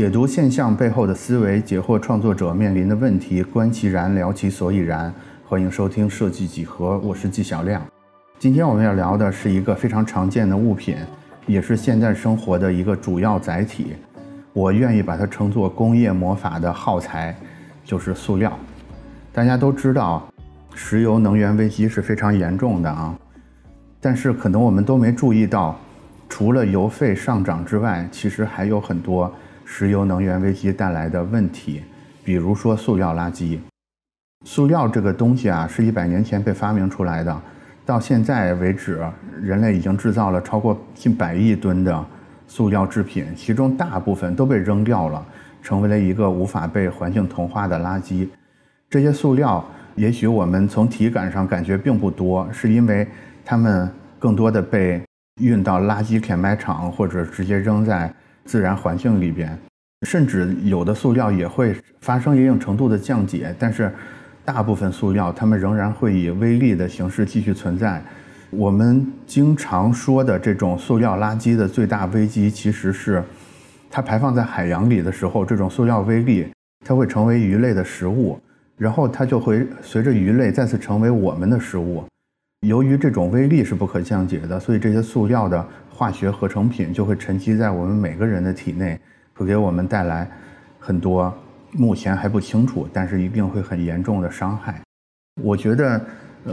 解读现象背后的思维，解惑创作者面临的问题，观其然，聊其所以然。欢迎收听设计几何，我是纪晓亮。今天我们要聊的是一个非常常见的物品，也是现代生活的一个主要载体。我愿意把它称作工业魔法的耗材，就是塑料。大家都知道，石油能源危机是非常严重的啊。但是可能我们都没注意到，除了油费上涨之外，其实还有很多石油能源危机带来的问题，比如说塑料垃圾。塑料这个东西啊，是一百年前被发明出来的，到现在为止，人类已经制造了超过近百亿吨的塑料制品，其中大部分都被扔掉了，成为了一个无法被环境同化的垃圾。这些塑料，也许我们从体感上感觉并不多，是因为它们更多的被运到垃圾填埋场，或者直接扔在自然环境里边，甚至有的塑料也会发生一定程度的降解，但是。大部分塑料，它们仍然会以微粒的形式继续存在。我们经常说的这种塑料垃圾的最大危机，其实是它排放在海洋里的时候，这种塑料微粒它会成为鱼类的食物，然后它就会随着鱼类再次成为我们的食物。由于这种微粒是不可降解的，所以这些塑料的化学合成品就会沉积在我们每个人的体内，会给我们带来很多。目前还不清楚，但是一定会很严重的伤害。我觉得，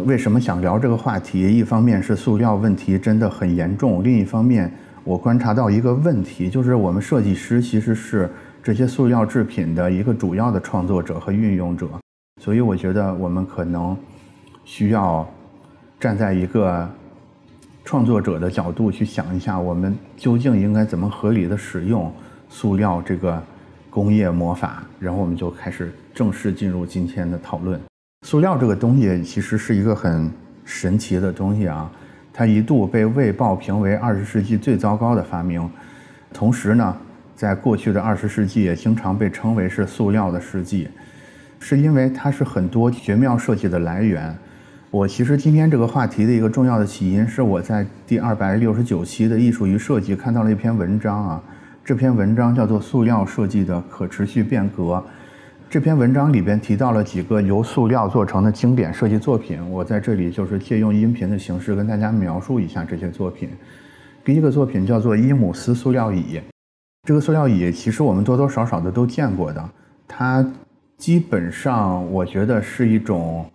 为什么想聊这个话题？一方面是塑料问题真的很严重，另一方面我观察到一个问题，就是我们设计师其实是这些塑料制品的一个主要的创作者和运用者，所以我觉得我们可能需要站在一个创作者的角度去想一下，我们究竟应该怎么合理的使用塑料这个。工业魔法，然后我们就开始正式进入今天的讨论。塑料这个东西其实是一个很神奇的东西啊，它一度被《卫报》评为二十世纪最糟糕的发明，同时呢，在过去的二十世纪也经常被称为是塑料的世纪，是因为它是很多绝妙设计的来源。我其实今天这个话题的一个重要的起因是我在第二百六十九期的《艺术与设计》看到了一篇文章啊。这篇文章叫做《塑料设计的可持续变革》。这篇文章里边提到了几个由塑料做成的经典设计作品，我在这里就是借用音频的形式跟大家描述一下这些作品。第一个作品叫做伊姆斯塑料椅。这个塑料椅其实我们多多少少的都见过的，它基本上我觉得是一种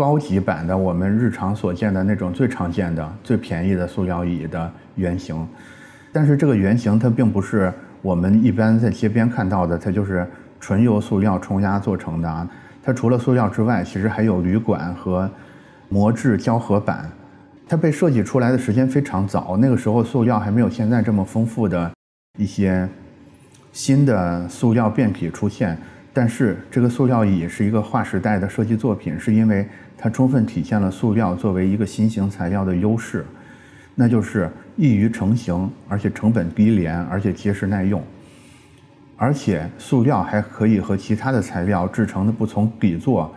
高级版的我们日常所见的那种最常见的、最便宜的塑料椅的原型。但是这个原型它并不是我们一般在街边看到的，它就是纯由塑料冲压做成的啊。它除了塑料之外，其实还有铝管和磨制胶合板。它被设计出来的时间非常早，那个时候塑料还没有现在这么丰富的一些新的塑料变体出现。但是这个塑料椅是一个划时代的设计作品，是因为它充分体现了塑料作为一个新型材料的优势。那就是易于成型，而且成本低廉，而且结实耐用，而且塑料还可以和其他的材料制成的不同底座，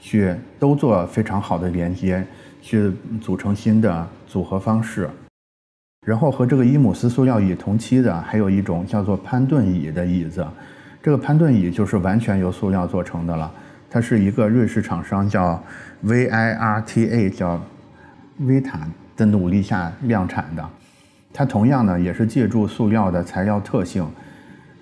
去都做非常好的连接，去组成新的组合方式。然后和这个伊姆斯塑料椅同期的，还有一种叫做潘顿椅的椅子，这个潘顿椅就是完全由塑料做成的了。它是一个瑞士厂商叫 VIRTA，叫 Vita。的努力下量产的，它同样呢也是借助塑料的材料特性。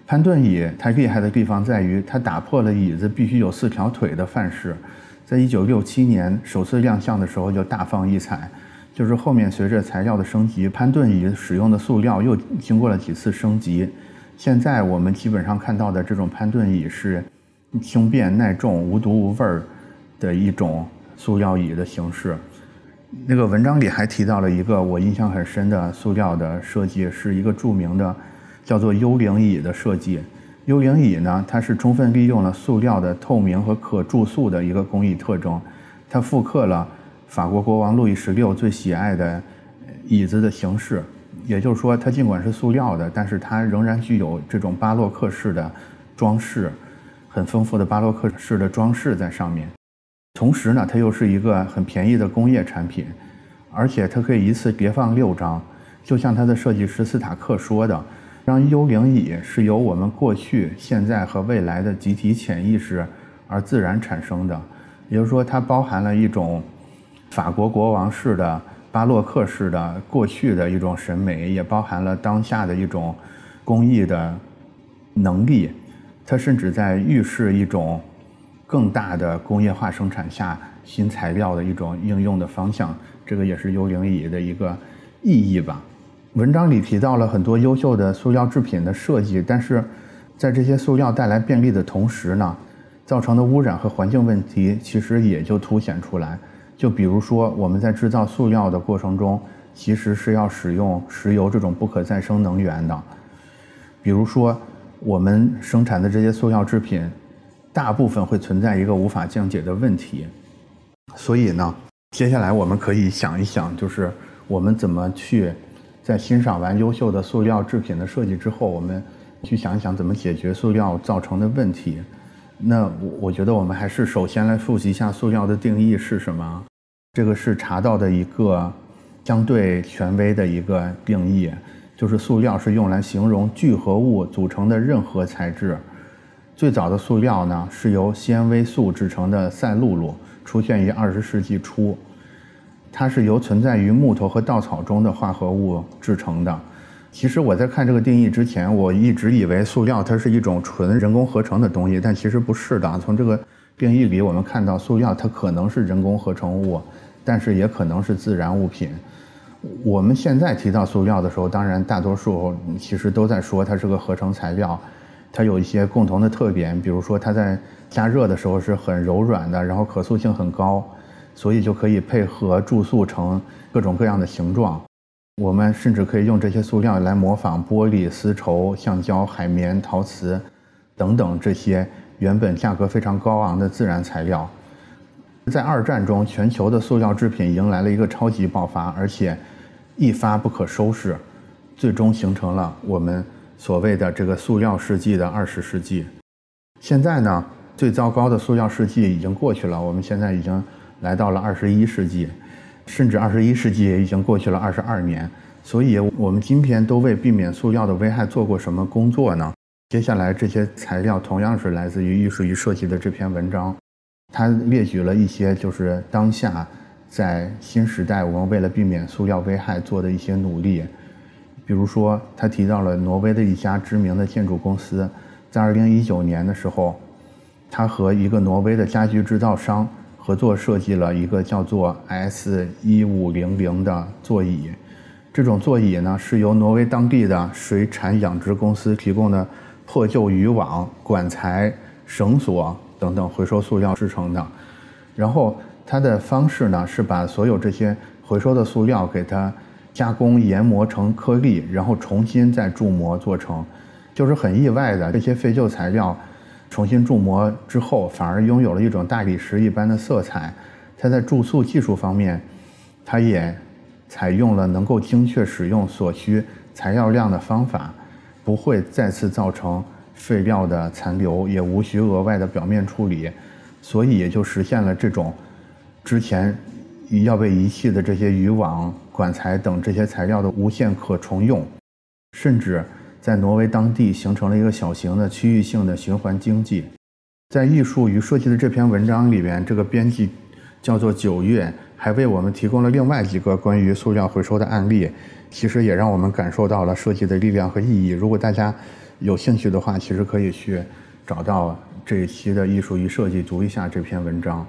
潘顿椅它厉害的地方在于，它打破了椅子必须有四条腿的范式。在一九六七年首次亮相的时候就大放异彩，就是后面随着材料的升级，潘顿椅使用的塑料又经过了几次升级。现在我们基本上看到的这种潘顿椅是轻便耐重、无毒无味儿的一种塑料椅的形式。那个文章里还提到了一个我印象很深的塑料的设计，是一个著名的叫做幽灵椅的设计。幽灵椅呢，它是充分利用了塑料的透明和可注塑的一个工艺特征，它复刻了法国国王路易十六最喜爱的椅子的形式。也就是说，它尽管是塑料的，但是它仍然具有这种巴洛克式的装饰，很丰富的巴洛克式的装饰在上面。同时呢，它又是一个很便宜的工业产品，而且它可以一次叠放六张，就像它的设计师斯塔克说的，让幽灵椅是由我们过去、现在和未来的集体潜意识而自然产生的，也就是说，它包含了一种法国国王式的、巴洛克式的过去的一种审美，也包含了当下的一种工艺的能力。它甚至在预示一种更大的工业化生产下新材料的一种应用的方向。这个也是幽灵椅的一个意义吧。文章里提到了很多优秀的塑料制品的设计，但是在这些塑料带来便利的同时呢，造成的污染和环境问题其实也就凸显出来。就比如说，我们在制造塑料的过程中，其实是要使用石油这种不可再生能源的。比如说，我们生产的这些塑料制品，大部分会存在一个无法降解的问题。所以呢，接下来我们可以想一想，就是我们怎么去。在欣赏完优秀的塑料制品的设计之后，我们去想一想怎么解决塑料造成的问题。那我我觉得我们还是首先来复习一下塑料的定义是什么。这个是查到的一个相对权威的一个定义，就是塑料是用来形容聚合物组成的任何材质。最早的塑料呢是由纤维素制成的赛璐璐，出现于二十世纪初。它是由存在于木头和稻草中的化合物制成的。其实我在看这个定义之前，我一直以为塑料它是一种纯人工合成的东西，但其实不是的。从这个定义里，我们看到塑料它可能是人工合成物，但是也可能是自然物品。我们现在提到塑料的时候，当然大多数其实都在说它是个合成材料，它有一些共同的特点，比如说它在加热的时候是很柔软的，然后可塑性很高。所以就可以配合注塑成各种各样的形状。我们甚至可以用这些塑料来模仿玻璃、丝绸、橡胶、海绵、陶瓷等等这些原本价格非常高昂的自然材料。在二战中，全球的塑料制品迎来了一个超级爆发，而且一发不可收拾，最终形成了我们所谓的这个塑料世纪的二十世纪。现在呢，最糟糕的塑料世纪已经过去了，我们现在已经。来到了二十一世纪，甚至二十一世纪也已经过去了二十二年，所以我们今天都为避免塑料的危害做过什么工作呢？接下来这些材料同样是来自于《艺术与设计》的这篇文章，它列举了一些就是当下在新时代我们为了避免塑料危害做的一些努力，比如说他提到了挪威的一家知名的建筑公司，在二零一九年的时候，他和一个挪威的家具制造商。合作设计了一个叫做 S 一五零零的座椅，这种座椅呢是由挪威当地的水产养殖公司提供的破旧渔网、管材、绳索等等回收塑料制成的。然后它的方式呢是把所有这些回收的塑料给它加工研磨成颗粒，然后重新再铸模做成。就是很意外的，这些废旧材料。重新铸模之后，反而拥有了一种大理石一般的色彩。它在注塑技术方面，它也采用了能够精确使用所需材料量的方法，不会再次造成废料的残留，也无需额外的表面处理，所以也就实现了这种之前要被遗弃的这些渔网、管材等这些材料的无限可重用，甚至。在挪威当地形成了一个小型的区域性的循环经济。在艺术与设计的这篇文章里边，这个编辑叫做九月，还为我们提供了另外几个关于塑料回收的案例。其实也让我们感受到了设计的力量和意义。如果大家有兴趣的话，其实可以去找到这一期的艺术与设计，读一下这篇文章。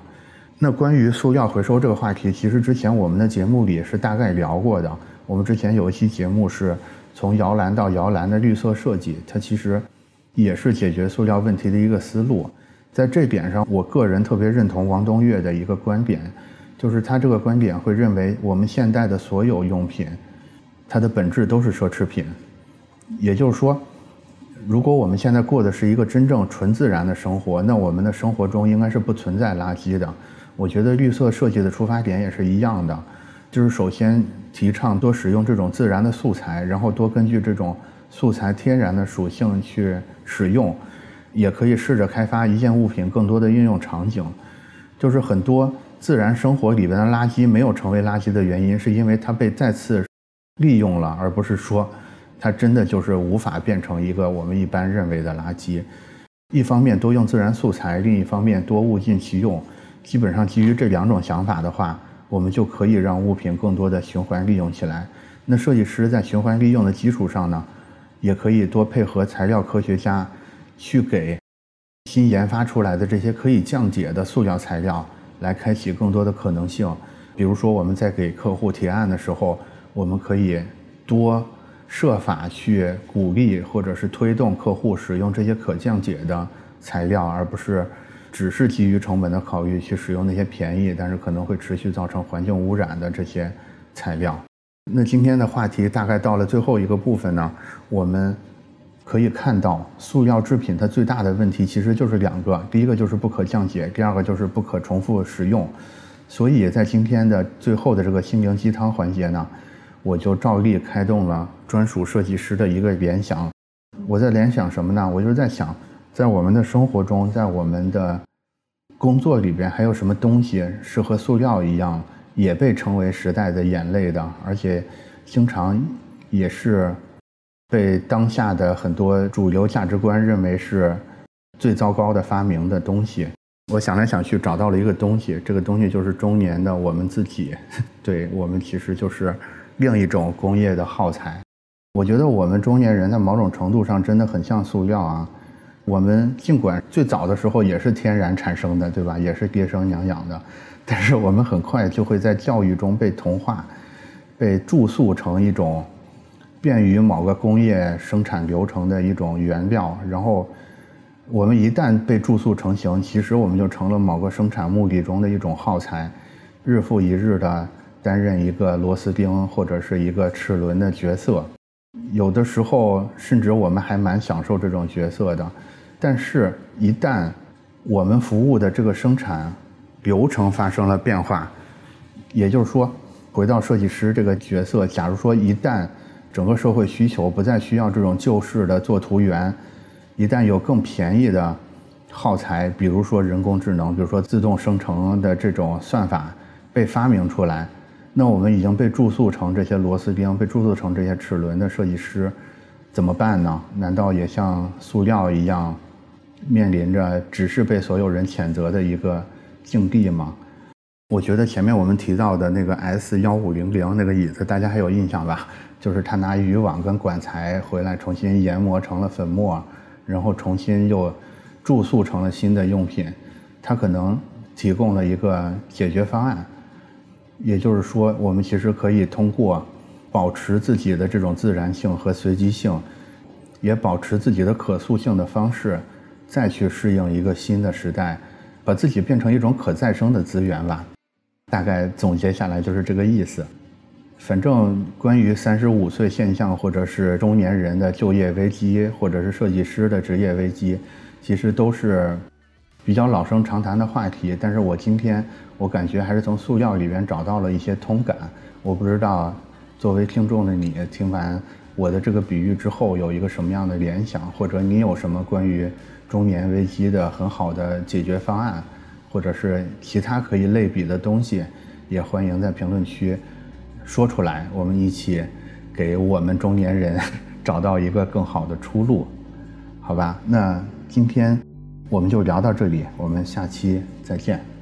那关于塑料回收这个话题，其实之前我们的节目里是大概聊过的。我们之前有一期节目是。从摇篮到摇篮的绿色设计，它其实也是解决塑料问题的一个思路。在这点上，我个人特别认同王东岳的一个观点，就是他这个观点会认为，我们现代的所有用品，它的本质都是奢侈品。也就是说，如果我们现在过的是一个真正纯自然的生活，那我们的生活中应该是不存在垃圾的。我觉得绿色设计的出发点也是一样的。就是首先提倡多使用这种自然的素材，然后多根据这种素材天然的属性去使用，也可以试着开发一件物品更多的应用场景。就是很多自然生活里边的垃圾没有成为垃圾的原因，是因为它被再次利用了，而不是说它真的就是无法变成一个我们一般认为的垃圾。一方面多用自然素材，另一方面多物尽其用。基本上基于这两种想法的话，我们就可以让物品更多的循环利用起来。那设计师在循环利用的基础上呢，也可以多配合材料科学家，去给新研发出来的这些可以降解的塑料材料来开启更多的可能性。比如说我们在给客户提案的时候，我们可以多。设法去鼓励或者是推动客户使用这些可降解的材料，而不是只是基于成本的考虑去使用那些便宜但是可能会持续造成环境污染的这些材料。那今天的话题大概到了最后一个部分呢，我们可以看到塑料制品它最大的问题其实就是两个，第一个就是不可降解，第二个就是不可重复使用。所以在今天的最后的这个心灵鸡汤环节呢。我就照例开动了专属设计师的一个联想，我在联想什么呢？我就是在想，在我们的生活中，在我们的工作里边，还有什么东西是和塑料一样，也被称为时代的眼泪的，而且经常也是被当下的很多主流价值观认为是最糟糕的发明的东西。我想来想去，找到了一个东西，这个东西就是中年的我们自己，对我们其实就是。另一种工业的耗材，我觉得我们中年人在某种程度上真的很像塑料啊。我们尽管最早的时候也是天然产生的，对吧？也是爹生娘养的，但是我们很快就会在教育中被同化，被注塑成一种便于某个工业生产流程的一种原料。然后，我们一旦被注塑成型，其实我们就成了某个生产目的中的一种耗材，日复一日的。担任一个螺丝钉或者是一个齿轮的角色，有的时候甚至我们还蛮享受这种角色的。但是，一旦我们服务的这个生产流程发生了变化，也就是说，回到设计师这个角色，假如说一旦整个社会需求不再需要这种旧式的做图员，一旦有更便宜的耗材，比如说人工智能，比如说自动生成的这种算法被发明出来。那我们已经被注塑成这些螺丝钉，被注塑成这些齿轮的设计师，怎么办呢？难道也像塑料一样，面临着只是被所有人谴责的一个境地吗？我觉得前面我们提到的那个 S 幺五零零那个椅子，大家还有印象吧？就是他拿渔网跟管材回来，重新研磨成了粉末，然后重新又注塑成了新的用品。他可能提供了一个解决方案。也就是说，我们其实可以通过保持自己的这种自然性和随机性，也保持自己的可塑性的方式，再去适应一个新的时代，把自己变成一种可再生的资源吧。大概总结下来就是这个意思。反正关于三十五岁现象，或者是中年人的就业危机，或者是设计师的职业危机，其实都是。比较老生常谈的话题，但是我今天我感觉还是从塑料里边找到了一些通感。我不知道作为听众的你听完我的这个比喻之后有一个什么样的联想，或者你有什么关于中年危机的很好的解决方案，或者是其他可以类比的东西，也欢迎在评论区说出来，我们一起给我们中年人 找到一个更好的出路，好吧？那今天。我们就聊到这里，我们下期再见。